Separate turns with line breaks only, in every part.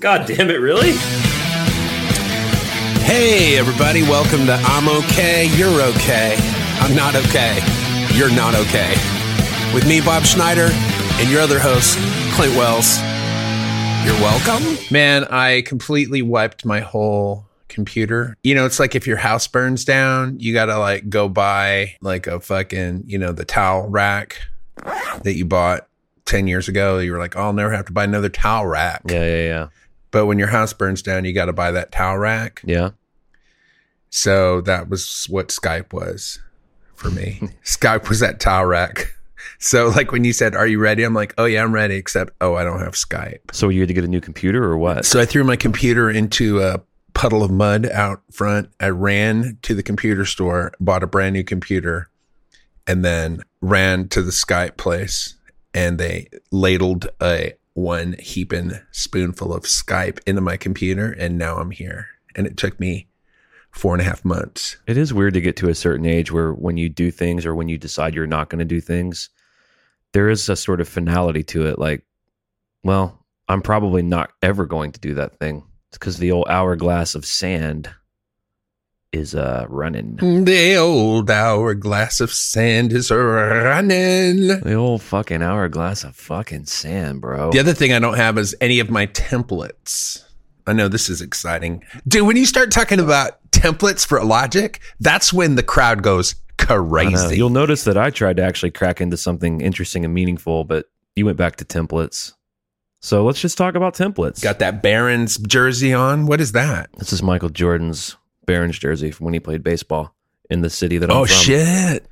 God damn it, really?
Hey, everybody, welcome to I'm Okay, You're Okay. I'm not okay. You're not okay. With me, Bob Schneider, and your other host, Clint Wells. You're welcome. Man, I completely wiped my whole computer. You know, it's like if your house burns down, you got to like go buy like a fucking, you know, the towel rack that you bought 10 years ago. You were like, oh, I'll never have to buy another towel rack.
Yeah, yeah, yeah.
But when your house burns down, you got to buy that towel rack.
Yeah.
So that was what Skype was for me. Skype was that towel rack. So like when you said, "Are you ready?" I'm like, "Oh yeah, I'm ready." Except, oh, I don't have Skype.
So you had to get a new computer or what?
So I threw my computer into a puddle of mud out front. I ran to the computer store, bought a brand new computer, and then ran to the Skype place, and they ladled a one heaping spoonful of Skype into my computer, and now I'm here. And it took me four and a half months.
It is weird to get to a certain age where when you do things or when you decide you're not going to do things, there is a sort of finality to it. Like, well, I'm probably not ever going to do that thing. It's because the old hourglass of sand is uh running.
The old hourglass of sand is running.
The old fucking hourglass of fucking sand, bro.
The other thing I don't have is any of my templates. I know this is exciting. Dude, when you start talking about templates for logic, that's when the crowd goes crazy.
You'll notice that I tried to actually crack into something interesting and meaningful, but you went back to templates. So let's just talk about templates.
Got that Barons jersey on. What is that?
This is Michael Jordan's Barons jersey from when he played baseball in the city that I'm
Oh
from.
shit.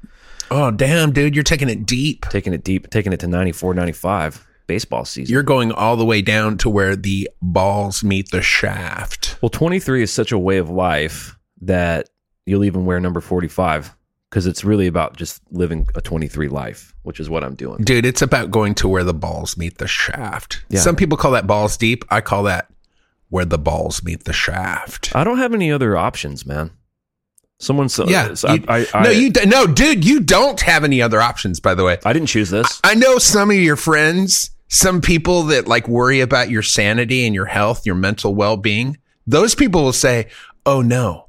Oh damn, dude, you're taking it deep.
Taking it deep, taking it to 94, 95 baseball season.
You're going all the way down to where the balls meet the shaft.
well, 23 is such a way of life that you'll even wear number 45 because it's really about just living a 23 life, which is what I'm doing.
Dude, it's about going to where the balls meet the shaft.
Yeah.
Some people call that balls deep. I call that where the balls meet the shaft.
I don't have any other options, man. Someone said, uh,
Yeah.
I,
you-
I, I,
no, you no, dude, you don't have any other options, by the way.
I didn't choose this.
I know some of your friends, some people that like worry about your sanity and your health, your mental well-being. Those people will say, "Oh no.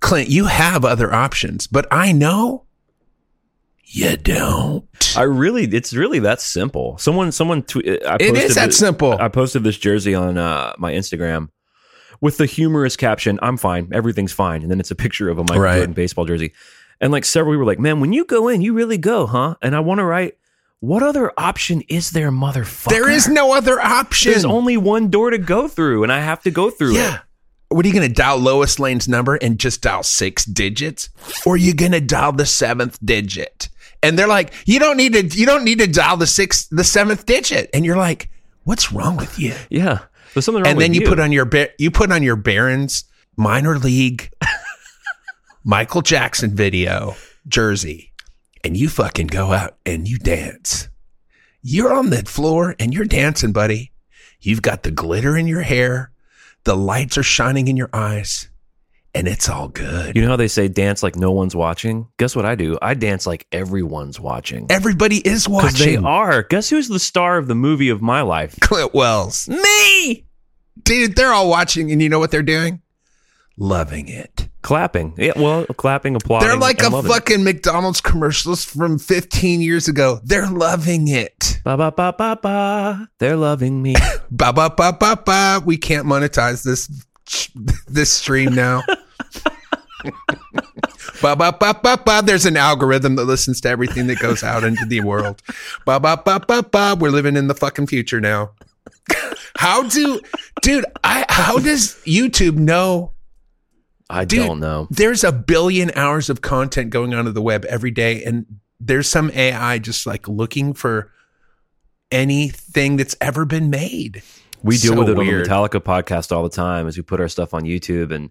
Clint, you have other options." But I know you don't.
I really, it's really that simple. Someone, someone, tw- I
It is that simple.
I posted this jersey on uh, my Instagram with the humorous caption, "I'm fine, everything's fine," and then it's a picture of a Michael
Right.
Jordan baseball jersey. And like several people were like, "Man, when you go in, you really go, huh?" And I want to write, "What other option is there, motherfucker?"
there is no other option.
There's only one door to go through, and I have to go through
Yeah.
it.
What are you going to dial Lois Lane's number and just dial six digits? Or are you going to dial the seventh digit? And they're like, you don't need to, you don't need to dial the sixth, the seventh digit. And you're like, what's wrong with you?
Yeah, there's something wrong.
and then
with
you, put on your, you put on your Barons minor league Michael Jackson video jersey and you fucking go out and you dance. You're on the floor and you're dancing, buddy. You've got the glitter in your hair. The lights are shining in your eyes and it's all good.
You know how they say dance like no one's watching? Guess what I do? I dance like everyone's watching.
Everybody is
watching. they are. Guess who's the star of the movie of my life?
Clint Wells. Me! Dude, they're all watching and you know what they're doing? Loving it.
Clapping. Yeah, well, clapping, applauding.
They're like a
loving it.
fucking McDonald's commercials from 15 years ago. They're loving it.
Ba ba ba ba ba. They're loving me.
Ba ba ba ba ba. We can't monetize this this stream now. ba ba ba ba ba. There's an algorithm that listens to everything that goes out into the world. Ba ba ba ba ba. We're living in the fucking future now. How do, dude? I how does YouTube know?
I
Dude,
don't know.
There's a billion hours of content going onto the web every day, and there's some AI just like looking for anything that's ever been made.
We deal
So
with it
weird.
on the Metallica podcast all the time as we put our stuff on YouTube and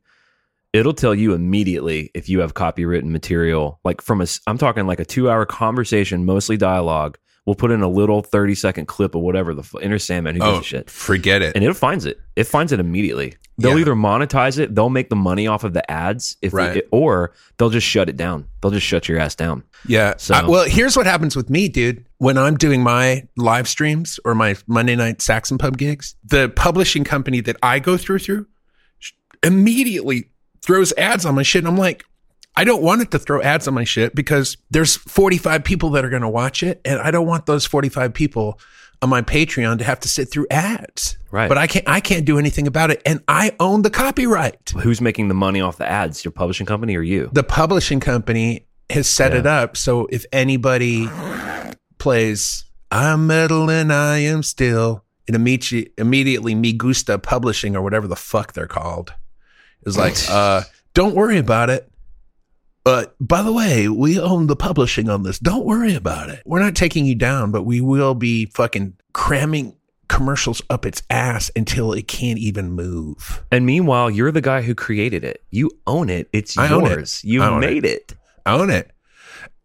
it'll tell you immediately if you have copywritten material like from a i'm talking like a 2-hour conversation mostly dialogue. We'll put in a little 30 second clip of whatever the Enter Sandman who gives
Oh,
a shit.
forget it.
And it finds it. It finds it immediately. They'll
Yeah.
either monetize it, they'll make the money off of the ads, if
Right.
it, or they'll just shut it down. They'll just shut your ass down.
Yeah.
So-
I- well, here's what happens with me, dude. When I'm doing my live streams or my Monday night Saxon Pub gigs, the publishing company that I go through through immediately throws ads on my shit. And I'm like, I don't want it to throw ads on my shit because there's 45 people that are going to watch it. And I don't want those 45 people on my Patreon to have to sit through ads.
Right.
But I can't, I can't do anything about it. And I own the copyright.
Who's making the money off the ads? Your publishing company or you?
the publishing company has set
Yeah.
it up so if anybody plays I'm metal and I am still, it immediately immediately Me Gusta Publishing or whatever the fuck they're called is like, uh, don't worry about it. But by the way, we own the publishing on this. Don't worry about it. We're not taking you down, but we will be fucking cramming commercials up its ass until it can't even move.
And meanwhile, you're the guy who created it. You own it. It's
I own it.
yours. You
I own
made it.
Own it.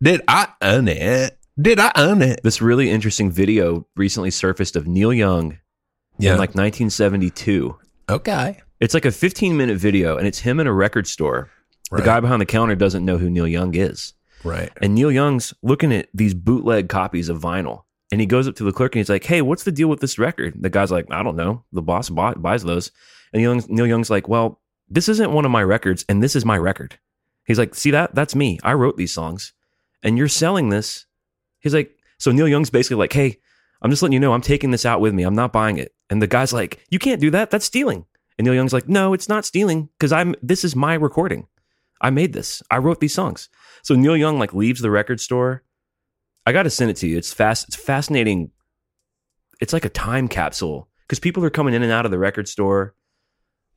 Did I own it? Did I own it?
This really interesting video recently surfaced of Neil Young in like 1972.
okay.
It's like a 15 minute video, and it's him in a record store. The guy behind the counter doesn't know who Neil Young is.
Right.
And Neil Young's looking at these bootleg copies of vinyl. And he goes up to the clerk and he's like, Hey, what's the deal with this record? The guy's like, I don't know. The boss bought, buys those. And Neil Young's, Neil Young's like, Well, this isn't one of my records, and this is my record. He's like, See that? That's me. I wrote these songs. And you're selling this. He's like, So Neil Young's basically like, Hey, I'm just letting you know I'm taking this out with me. I'm not buying it. And the guy's like, You can't do that. That's stealing. And Neil Young's like, No, it's not stealing because I'm this is my recording. I made this. I wrote these songs. So Neil Young like leaves the record store. I got to send it to you. It's fast. It's fascinating. It's like a time capsule because people are coming in and out of the record store,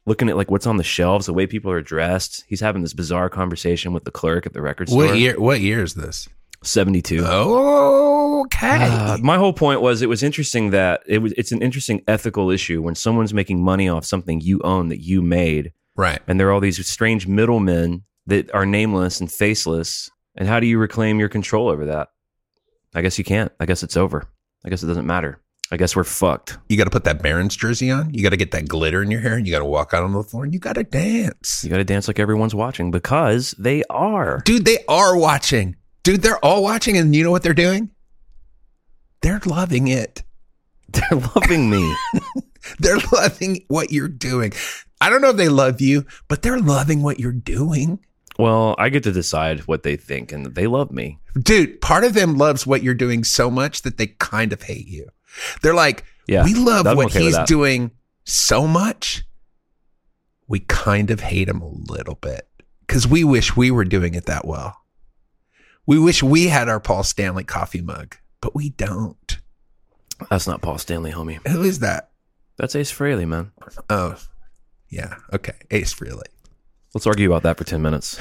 looking at like what's on the shelves, the way people are dressed. He's having this bizarre conversation with the clerk at the record store.
What year? What year is this?
Seventy two.
Okay.
Uh, my whole point was it was interesting that it was it's an interesting ethical issue when someone's making money off something you own that you made
right.
and there are all these strange middlemen that are nameless and faceless. And how do you reclaim your control over that? I guess you can't. I guess it's over. I guess it doesn't matter. I guess we're fucked.
You got to put that Barons jersey on. You got to get that glitter in your hair, and you got to walk out on the floor, and you got to dance.
You got to dance like everyone's watching because they are.
Dude, they are watching. Dude, they're all watching, and you know what they're doing? They're loving it.
They're loving me.
They're loving what you're doing. I don't know if they love you, but they're loving what you're doing.
well, I get to decide what they think, and they love me.
Dude, part of them loves what you're doing so much that they kind of hate you. They're like,
Yeah,
we love what
okay
he's doing so much. We kind of hate him a little bit because we wish we were doing it that well. We wish we had our Paul Stanley coffee mug, but we don't.
That's not Paul Stanley, homie.
Who is that?
That's Ace Frehley, man.
Oh, yeah. Okay. Ace Frehley.
Let's argue about that for 10 minutes.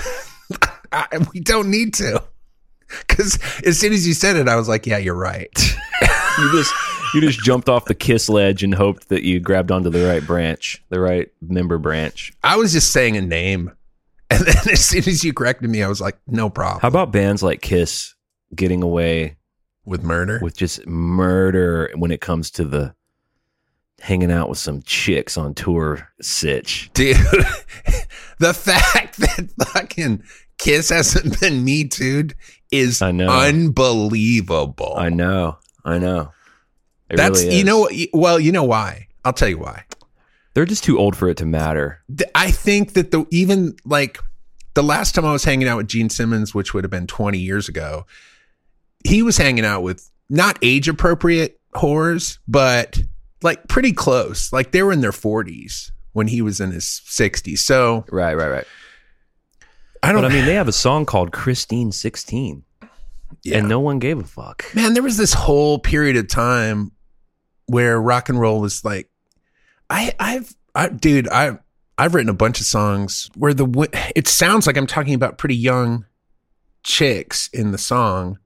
I, we don't need to. Because as soon as you said it, I was like, yeah, you're right.
You just you just jumped off the kiss ledge and hoped that you grabbed onto the right branch, the right member branch.
I was just saying a name. And then as soon as you corrected me, I was like, no problem.
How about bands like Kiss getting away
with murder?
with just murder when it comes to the hanging out with some chicks on tour sitch.
Dude, the fact that fucking Kiss hasn't been me too is
I know.
unbelievable.
I know. I know. It
That's
really
you know well, you know why? I'll tell you why.
They're just too old for it to matter.
I think that the even like the last time I was hanging out with Gene Simmons, which would have been 20 years ago, he was hanging out with not age appropriate whores, but like pretty close. Like they were in their 40s when he was in his 60s. So
Right, right, right.
I don't
But I mean, they have a song called Christine 16
yeah.
and no one gave a fuck.
man, there was this whole period of time where rock and roll was like, I, I've, I, dude, I, I've written a bunch of songs where the, it sounds like I'm talking about pretty young chicks in the song.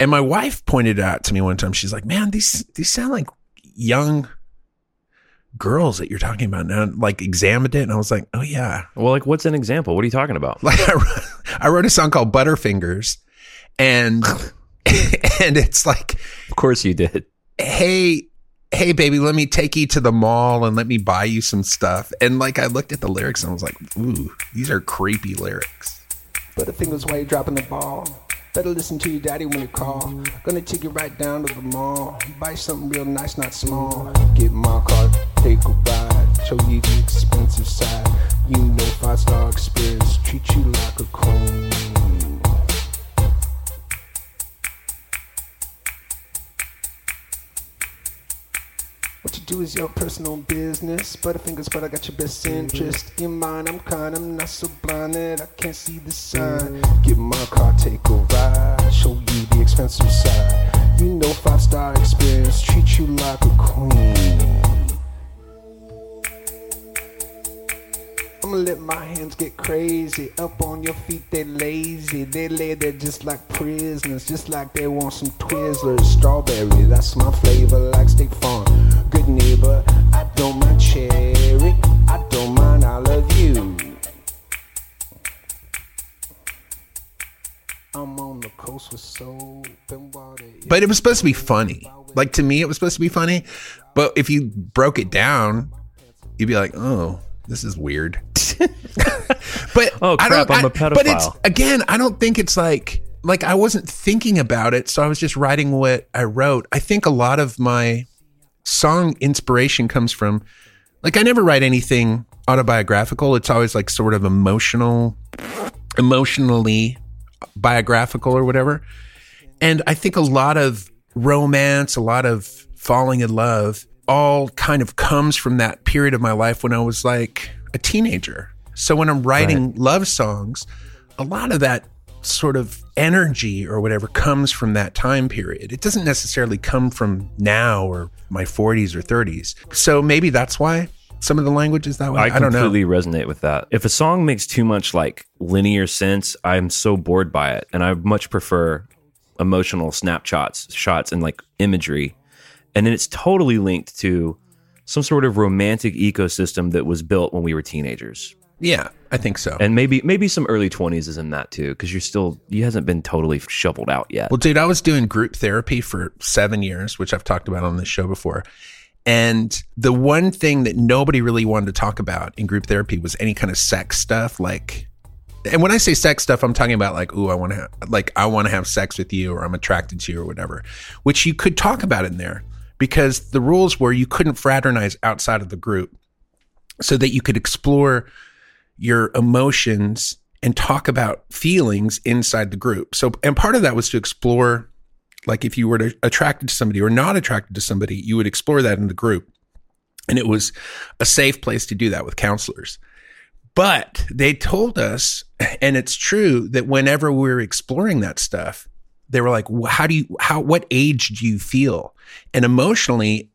And my wife pointed it out to me one time. She's like, man, these, these sound like young girls that you're talking about now. Like examined it. And I was like, oh yeah.
Well, like, what's an example? What are you talking about?
Like I wrote, I wrote a song called Butterfingers and, and it's like,
Of course you did.
hey, hey baby, let me take you to the mall and let me buy you some stuff. And like I looked at the lyrics and I was like, ooh, these are creepy lyrics.
Butterfingers, why you dropping the ball? Better listen to your daddy when you call. Gonna take you right down to the mall. Buy something real nice, not small. Get my car, take a ride. Show you the expensive side. You know, five star experience. Treat you like a queen. You is your personal business. Butterfingers, but I got your best mm-hmm. interest in mind. I'm kind, I'm not so blind that I can't see the sign. Get my car, take a ride. Show you the expensive side. You know, five star experience. Treat you like a queen. I'ma let my hands get crazy. Up on your feet, they lazy. They lay there just like prisoners, just like they want some Twizzlers. Strawberry, that's my flavor,
But it was supposed to be funny. Like to me, it was supposed to be funny. But if you broke it down, you'd be like, oh, this is weird. but
Oh,
I
crap,
don't,
I'm a
I- But it's again, I don't think it's like like I wasn't thinking about it, so I was just writing what I wrote. I think a lot of my song inspiration comes from like I never write anything autobiographical. It's always like sort of emotional, emotionally biographical or whatever. And I think a lot of romance, a lot of falling in love, all kind of comes from that period of my life when I was like a teenager. So when I'm writing love songs, a lot of that sort of energy or whatever comes from that time period. It doesn't necessarily come from now or my 40s or 30s. So maybe that's why some of the language is that way. I,
I
don't know.
completely resonate with that. If a song makes too much like linear sense, I'm so bored by it, and I much prefer emotional snapshots, shots, and like imagery. And then it's totally linked to some sort of romantic ecosystem that was built when we were teenagers,
Yeah, I think so.
and maybe maybe some early 20s is in that too, because you're still you hasn't been totally shoveled out yet.
Well, dude, I was doing group therapy for seven years, which I've talked about on this show before. And the one thing that nobody really wanted to talk about in group therapy was any kind of sex stuff. Like, and when I say sex stuff, I'm talking about like, ooh, I want to, like, I want to have sex with you, or I'm attracted to you, or whatever. Which you could talk about in there because the rules were you couldn't fraternize outside of the group, so that you could explore your emotions and talk about feelings inside the group. So, and part of that was to explore, like, if you were to, attracted to somebody or not attracted to somebody, you would explore that in the group. And it was a safe place to do that with counselors. But they told us, and it's true, that whenever we were exploring that stuff, they were like, how do you, how, what age do you feel? And emotionally,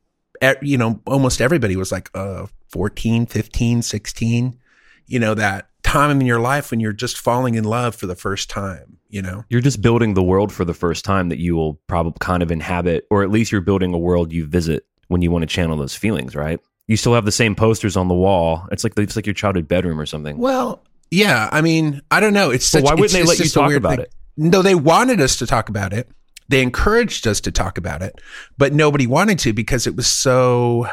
you know, almost everybody was like, uh, 14, 15, 16, you know, that time in your life when you're just falling in love for the first time, you know?
you're just building the world for the first time that you will probably kind of inhabit, or at least you're building a world you visit when you want to channel those feelings, right? You still have the same posters on the wall. It's like it's like your childhood bedroom or something.
Well, yeah. I mean, I don't know. It's such,
why wouldn't
it's-
they let you talk about
thing.
it?
No, they wanted us to talk about it. They encouraged us to talk about it, but nobody wanted to because it was so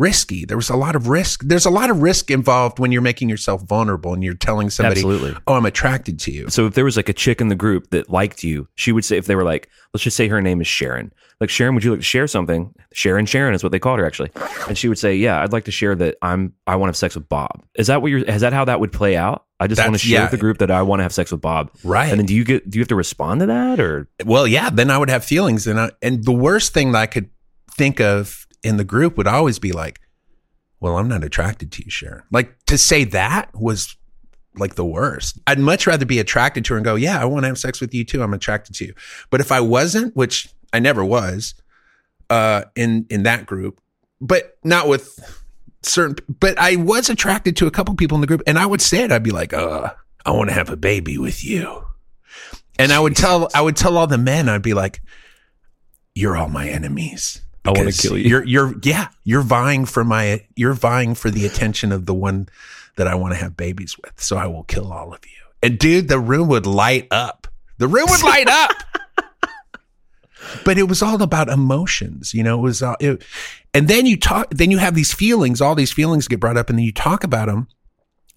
risky. There was a lot of risk. There's a lot of risk involved when you're making yourself vulnerable and you're telling somebody,
Absolutely.
"Oh, I'm attracted to you."
So if there was like a chick in the group that liked you, she would say if they were like, let's just say her name is Sharon. Like Sharon, would you like to share something? Sharon, Sharon is what they called her actually. And she would say, yeah, I'd like to share that I'm I want to have sex with Bob. Is that what you're? Is that how that would play out? I just want to share
yeah.
with the group that I want to have sex with Bob.
Right.
And then do you get do you have to respond to that or
Well, yeah, then I would have feelings, and I, and the worst thing that I could think of in the group would always be like, "Well, I'm not attracted to you, Sharon." Like to say that was like the worst. I'd much rather be attracted to her and go, "Yeah, I want to have sex with you too. I'm attracted to you." But if I wasn't, which I never was, uh, in in that group, but not with certain. But I was attracted to a couple people in the group, and I would say it. I'd be like, "Uh, I want to have a baby with you." And I would tell I would tell all the men, I'd be like, You're all my enemies.
I wanna kill you."
You're you're yeah, you're vying for my you're vying for the attention of the one that I want to have babies with. So I will kill all of you. And dude, the room would light up. The room would light up. but it was all about emotions. You know, it was, all, it, and then you talk, then you have these feelings, all these feelings get brought up and then you talk about them,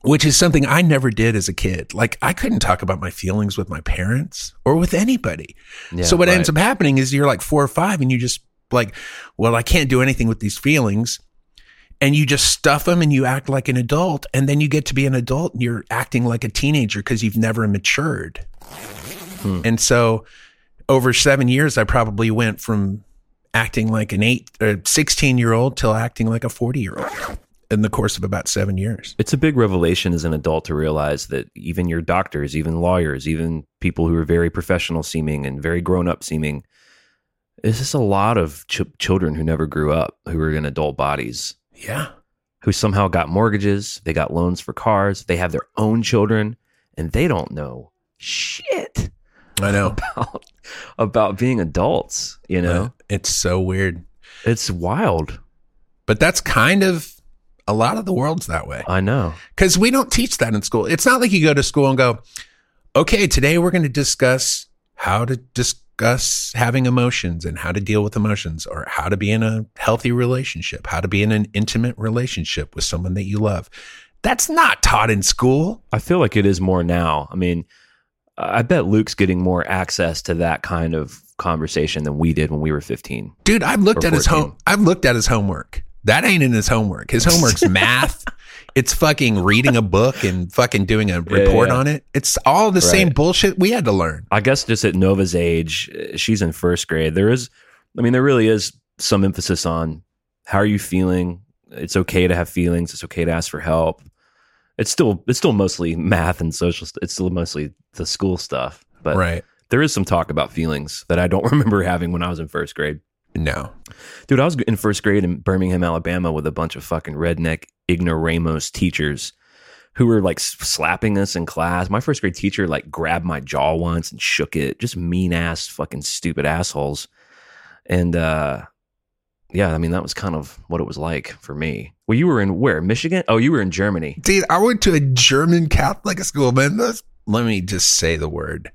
which is something I never did as a kid. Like I couldn't talk about my feelings with my parents or with anybody.
Yeah,
so what
right.
ends up happening is you're like four or five and you just like, well, I can't do anything with these feelings. And you just stuff them and you act like an adult. And then you get to be an adult and you're acting like a teenager because you've never matured.
Hmm.
And so over seven years, I probably went from acting like an eight or 16 year old till acting like a 40 year old in the course of about seven years.
It's a big revelation as an adult to realize that even your doctors, even lawyers, even people who are very professional seeming and very grown up seeming, it's just a lot of ch- children who never grew up who are in adult bodies
Yeah.
who somehow got mortgages, they got loans for cars, they have their own children, and they don't know shit
I know.
about, about being adults. You know,
It's so weird.
it's wild.
But that's kind of a lot of the world's that way.
I know.
because we don't teach that in school. It's not like you go to school and go, okay, today we're going to discuss how to discuss having emotions and how to deal with emotions or how to be in a healthy relationship, how to be in an intimate relationship with someone that you love. That's not taught in school.
I feel like it is more now. I mean, I bet Luke's getting more access to that kind of conversation than we did when we were 15.
Dude, I've looked at his home. I've looked at his homework. That ain't in his homework. His homework's math. It's fucking reading a book and fucking doing a report
yeah.
on it. It's all the same bullshit we had to learn.
I guess just at Nova's age, uh, she's in first grade. There is, I mean, there really is some emphasis on how are you feeling. It's okay to have feelings. It's okay to ask for help. It's still, it's still mostly math and social. It's still mostly the school stuff, but
right.
there is some talk about feelings that I don't remember having when I was in first grade.
No.
Dude, I was in first grade in Birmingham, Alabama, with a bunch of fucking redneck ignoramus teachers who were like slapping us in class. My first grade teacher like grabbed my jaw once and shook it. Just mean ass, fucking stupid assholes. And uh, yeah, I mean that was kind of what it was like for me. Well, you were in where? Michigan? Oh, you were in Germany.
Dude, I went to a German Catholic school, man. Those, let me just say the word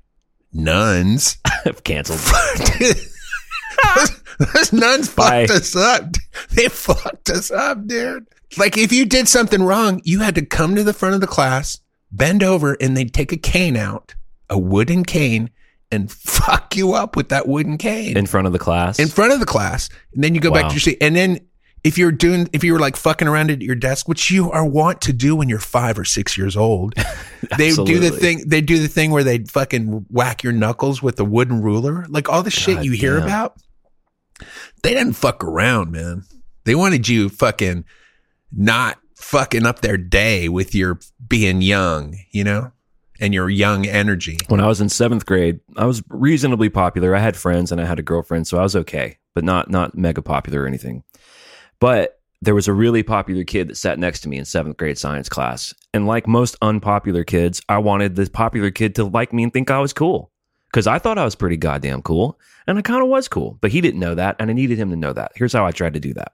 nuns.
I've canceled.
those, those nuns
Bye.
fucked us up. They fucked us up, dude. Like if you did something wrong, you had to come to the front of the class, bend over, and they'd take a cane out, a wooden cane, and fuck you up with that wooden cane
in front of the class.
in front of the class. And then you go back to your seat. And then if you're doing, if you were like fucking around at your desk, which you are want to do when you're five or six years old, they do the thing, they do the thing where they fucking whack your knuckles with a wooden ruler. Like all the shit you hear
damn.
about. They didn't fuck around, man. They wanted you fucking not fucking up their day with your being young, you know, and your young energy.
when I was in seventh grade, I was reasonably popular. I had friends and I had a girlfriend, so I was okay, but not not mega popular or anything. But there was a really popular kid that sat next to me in seventh grade science class, and like most unpopular kids, I wanted this popular kid to like me and think I was cool because I thought I was pretty goddamn cool, and I kind of was cool. But he didn't know that, and I needed him to know that. Here's how I tried to do that.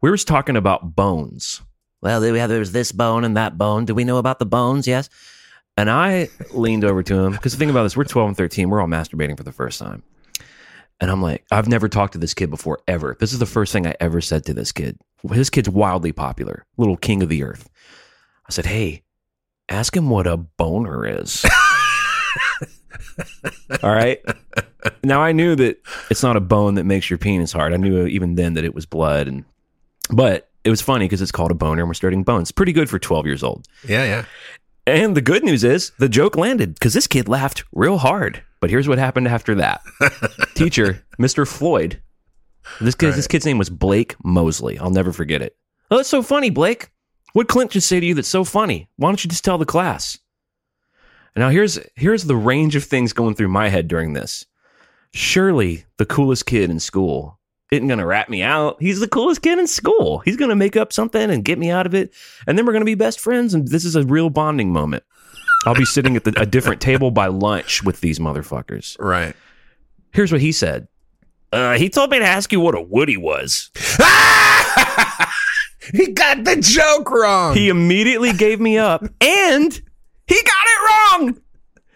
We were talking about bones. Well, there we have there's this bone and that bone. Do we know about the bones? Yes. And I leaned over to him because the thing about this, we're 12 and 13. We're all masturbating for the first time. And I'm like, I've never talked to this kid before, ever. This is the first thing I ever said to this kid. This kid's wildly popular, little king of the earth. I said, Hey, ask him what a boner is. all right. Now I knew that it's not a bone that makes your penis hard. I knew even then that it was blood. And, but it was funny because it's called a boner and we're starting bones. Pretty good for 12 years old.
Yeah, yeah.
And the good news is the joke landed because this kid laughed real hard. But here's what happened after that. Teacher, Mr. Floyd. This kid, this kid's name was Blake Mosley. I'll never forget it. Oh, that's so funny, Blake. What Clint just say to you that's so funny? Why don't you just tell the class? And now here's here's the range of things going through my head during this. Surely the coolest kid in school isn't gonna rat me out. He's the coolest kid in school. He's gonna make up something and get me out of it, and then we're gonna be best friends. And this is a real bonding moment. I'll be sitting at the, a different table by lunch with these motherfuckers.
Right.
Here's what he said. Uh, he told me to ask you what a woody was.
he got the joke wrong.
He immediately gave me up, and he got it wrong.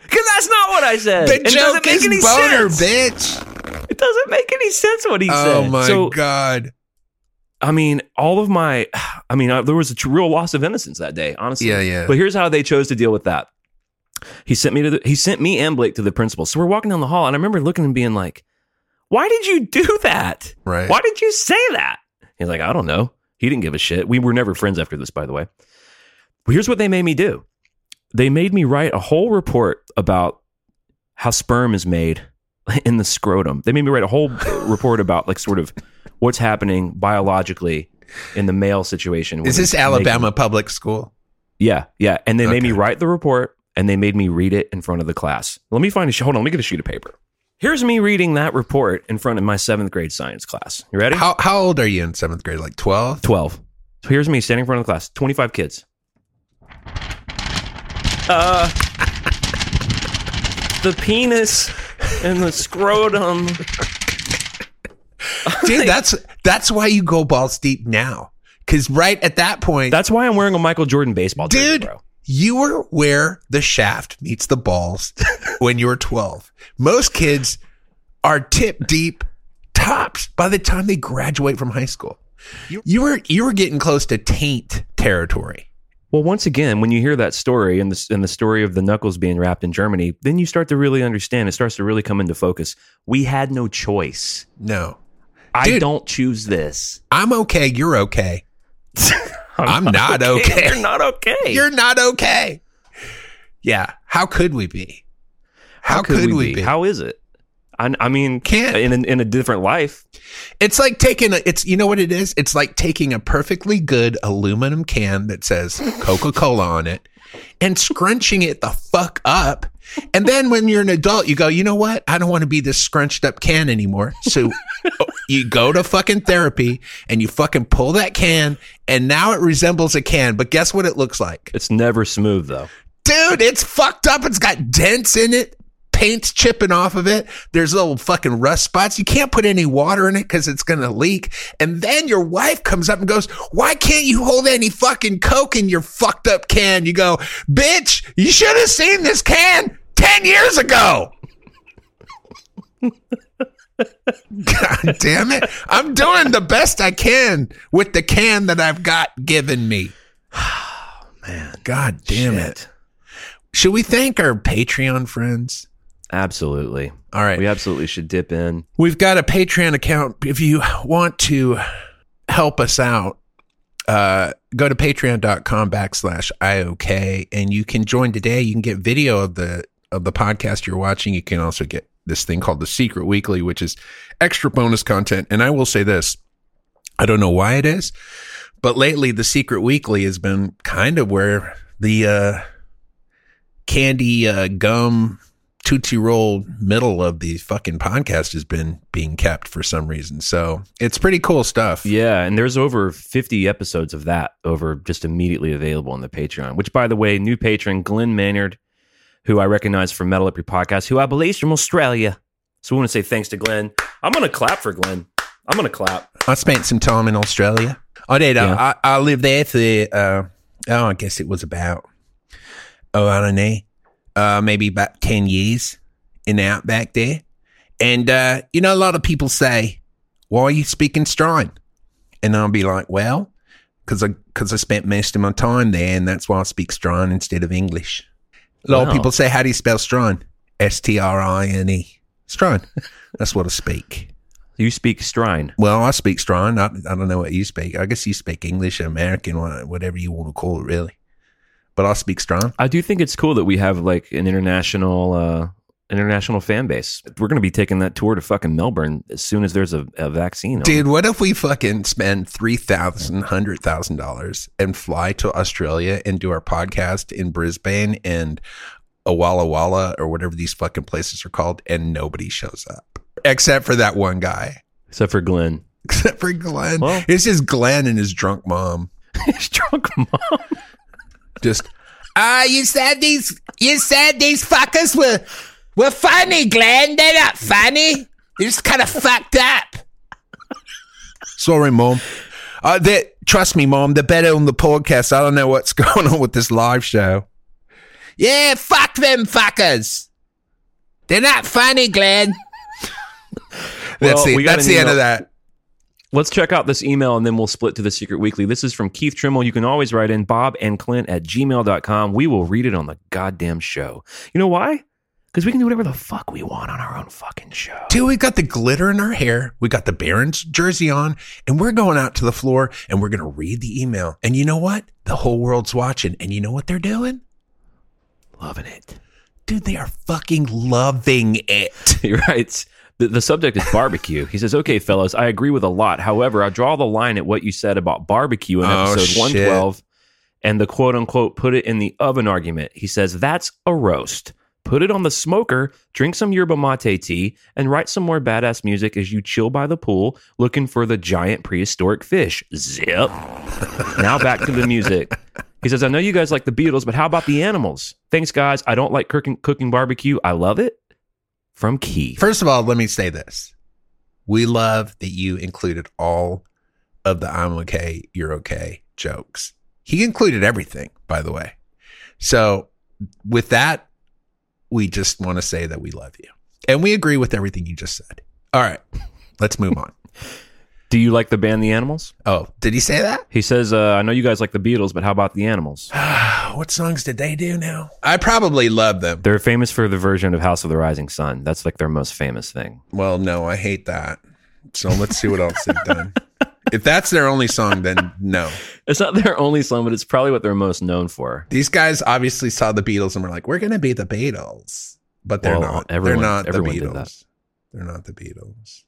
Because that's not what I said.
the
it doesn't
joke
make
is
any
boner,
sense.
bitch.
Doesn't make any sense what he
Oh
said.
Oh my
so,
god.
I mean, all of my, I mean, uh, there was a real loss of innocence that day, honestly.
Yeah, yeah.
But here's how they chose to deal with that. He sent me to the, he sent me and Blake to the principal. So we're walking down the hall, and I remember looking and being like, "Why did you do that?
Right.
Why did you say that?" He's like, "I don't know." He didn't give a shit. We were never friends after this, by the way. But here's what they made me do. They made me write a whole report about how sperm is made in the scrotum. They made me write a whole report about like sort of what's happening biologically in the male situation.
Is this
it's making-
Alabama public school?
yeah, yeah. And they made me write the report and they made me read it in front of the class. Let me find a hold on, let me get a sheet of paper. Here's me reading that report in front of my seventh grade science class. You ready?
How how old are you in seventh grade? Like twelve?
12. So here's me standing in front of the class, 25 kids. Uh, the penis and the scrotum.
Dude, that's that's why you go balls deep now. Cause right at that point,
That's why I'm wearing a Michael Jordan baseball jersey,
dude,
bro.
you were where the shaft meets the balls when you were twelve. Most kids are tip deep tops by the time they graduate from high school. You were you were getting close to taint territory.
Well, once again, when you hear that story and the, and the story of the knuckles being wrapped in Germany, then you start to really understand. It starts to really come into focus. We had no choice.
No.
I
Dude.
don't choose this.
I'm okay, you're okay. I'm not okay.
You're not okay.
You're not okay. Yeah. How could we be? How, could, we, be?
How is it? I, I mean,
Can't.
in a, in a different life.
It's like taking a, it's, you know what it is? It's like taking a perfectly good aluminum can that says Coca Cola on it and scrunching it the fuck up. And then when you're an adult, you go, you know what? I don't want to be this scrunched up can anymore. So oh, you go to fucking therapy and you fucking pull that can and now it resembles a can. But guess what it looks like?
It's never smooth though.
Dude, it's fucked up. It's got dents in it. Paint's chipping off of it. There's little fucking rust spots. You can't put any water in it because it's going to leak. And then your wife comes up and goes, why can't you hold any fucking Coke in your fucked up can? You go, bitch, you should have seen this can 10 years ago. God damn it. I'm doing the best I can with the can that I've got given me.
Man,
God damn
shit.
it. Should we thank our Patreon friends?
Absolutely.
All right.
We absolutely should dip in.
We've got a Patreon account. If you want to help us out, uh, go to patreon.com backslash IOK and you can join today. You can get video of the of the podcast you're watching. You can also get this thing called the Secret Weekly, which is extra bonus content. And I will say this. I don't know why it is, but lately the Secret Weekly has been kind of where the uh candy uh gum Tootsie Roll middle of the fucking podcast has been being kept for some reason. So it's pretty cool stuff.
Yeah, and there's over 50 episodes of that over just immediately available on the Patreon. Which, by the way, new patron Glenn Maynard, who I recognize from Metal Up Your Podcast, who I believe is from Australia. So we want to say thanks to Glenn. I'm going to clap for Glenn. I'm going to clap.
I spent some time in Australia. I did.
Yeah.
I, I lived there for, uh, oh, I guess it was about, oh, I don't know, uh, maybe about 10 years in the outback there. And, uh, you know, a lot of people say, why are you speaking Strine? And I'll be like, well, because I, cause I spent most of my time there and that's why I speak Strine instead of English. A lot
Wow.
of people say, how do you spell Strine? S T R I N E. Strine. That's what I speak.
You speak Strine.
Well, I speak strong. I, I don't know what you speak. I guess you speak English, American, whatever you want to call it, really. But I'll speak strong.
I do think it's cool that we have like an international uh international fan base. We're going to be taking that tour to fucking Melbourne as soon as there's a, a vaccine.
Dude, what if we fucking spend three thousand, hundred thousand dollars and fly to Australia and do our podcast in Brisbane and Walla Walla or whatever these fucking places are called, and nobody shows up except for that one guy,
except for Glenn.
except for Glenn.
Well-
it's just Glenn and his drunk mom.
His drunk mom.
Just ah, you said these you said these fuckers were were funny, Glenn. They're not funny. They're just kind of fucked up. Sorry, mom. Uh, they, trust me, mom. They're better on the podcast. I don't know what's going on with this live show. Yeah, fuck them fuckers. They're not funny, Glenn. That's
Well,
the that's
an
the end of that.
Let's check out this email and then we'll split to the secret weekly. This is from Keith Trimmel. You can always write in Bob and Clint at gmail.com. We will read it on the goddamn show. You know why? Because we can do whatever the fuck we want on our own fucking show.
Dude, we got the glitter in our hair. We got the Barons jersey on, and we're going out to the floor and we're going to read the email. And you know what? The whole world's watching. And you know what they're doing?
Loving it.
Dude, they are fucking loving it.
He writes, the, the subject is barbecue. He says, okay, fellas, I agree with a lot. However, I draw the line at what you said about barbecue in
Oh,
episode 112 and the quote unquote put it in the oven argument. He says, that's a roast. Put it on the smoker, drink some yerba mate tea, and write some more badass music as you chill by the pool looking for the giant prehistoric fish. Zip. now back to the music. He says, I know you guys like the Beatles, but how about the animals? Thanks, guys. I don't like cooking, cooking barbecue. I love it. From Keith.
First of all, let me say this. We love that you included all of the I'm okay, you're okay jokes. He included everything, by the way. So, with that, we just want to say that we love you. And we agree with everything you just said. All right, let's move on.
Do you like the band The Animals?
Oh, did he say that?
He says, uh, I know you guys like the Beatles, but how about the Animals?
what songs did they do now? I probably love them.
They're famous for the version of House of the Rising Sun. That's like their most famous thing.
Well, no, I hate that. So let's see what else they've done. If that's their only song, then no.
It's not their only song, but it's probably what they're most known for.
These guys obviously saw the Beatles and were like, "We're going to be the Beatles," but they're
Well,
not.
everyone-
they're not the Beatles. They're not the Beatles.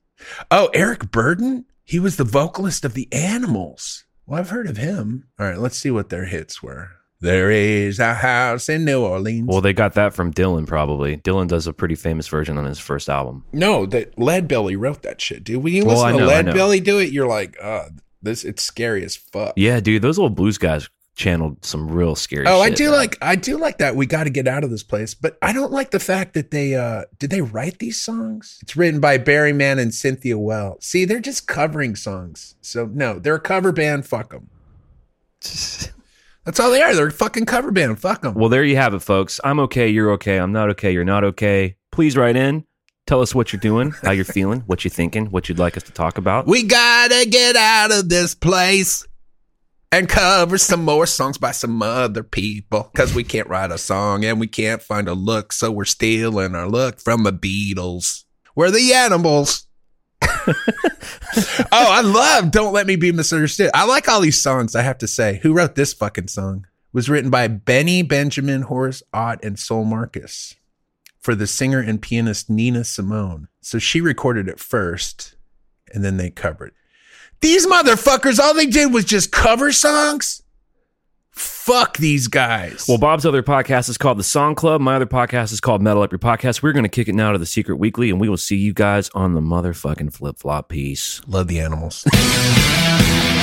Oh, Eric Burdon. He was the vocalist of the Animals. Well, I've heard of him. All right, let's see what their hits were. There is a house in New Orleans.
Well, they got that from Dylan, probably. Dylan does a pretty famous version on his first album.
no, that Lead Belly wrote that shit, dude. When you
Well,
listen
I
to
know, I
Lead. Belly do it, you're like, uh, this it's scary as fuck.
Yeah, dude, those old blues guys channeled some real scary
Oh, I do like I do like that. We got to get out of this place, but I don't like the fact that they uh did they write these songs? It's written by Barry Mann and Cynthia Weil. See, they're just covering songs. So no, they're a cover band. Fuck them. That's all they are. They're a fucking cover band. Fuck them.
Well, there you have it, folks. I'm okay. You're okay. I'm not okay. You're not okay. Please write in. Tell us what you're doing, how you're feeling, what you're thinking, what you'd like us to talk about.
we gotta get out of this place and cover some more songs by some other people because we can't write a song and we can't find a look, so we're stealing our look from the Beatles. We're the animals. oh, I love Don't Let Me Be Misunderstood. I like all these songs, I have to say. Who wrote this fucking song? It was written by Benny Benjamin, Horace Ott, and Sol Marcus for the singer and pianist Nina Simone. So she recorded it first, and then they covered. These motherfuckers, all they did was just cover songs? Fuck these guys.
Well, Bob's other podcast is called The Song Club. My other podcast is called Metal Up Your Podcast. We're going to kick it now to the Secret Weekly, and we will see you guys on the motherfucking flip flop piece.
love the animals.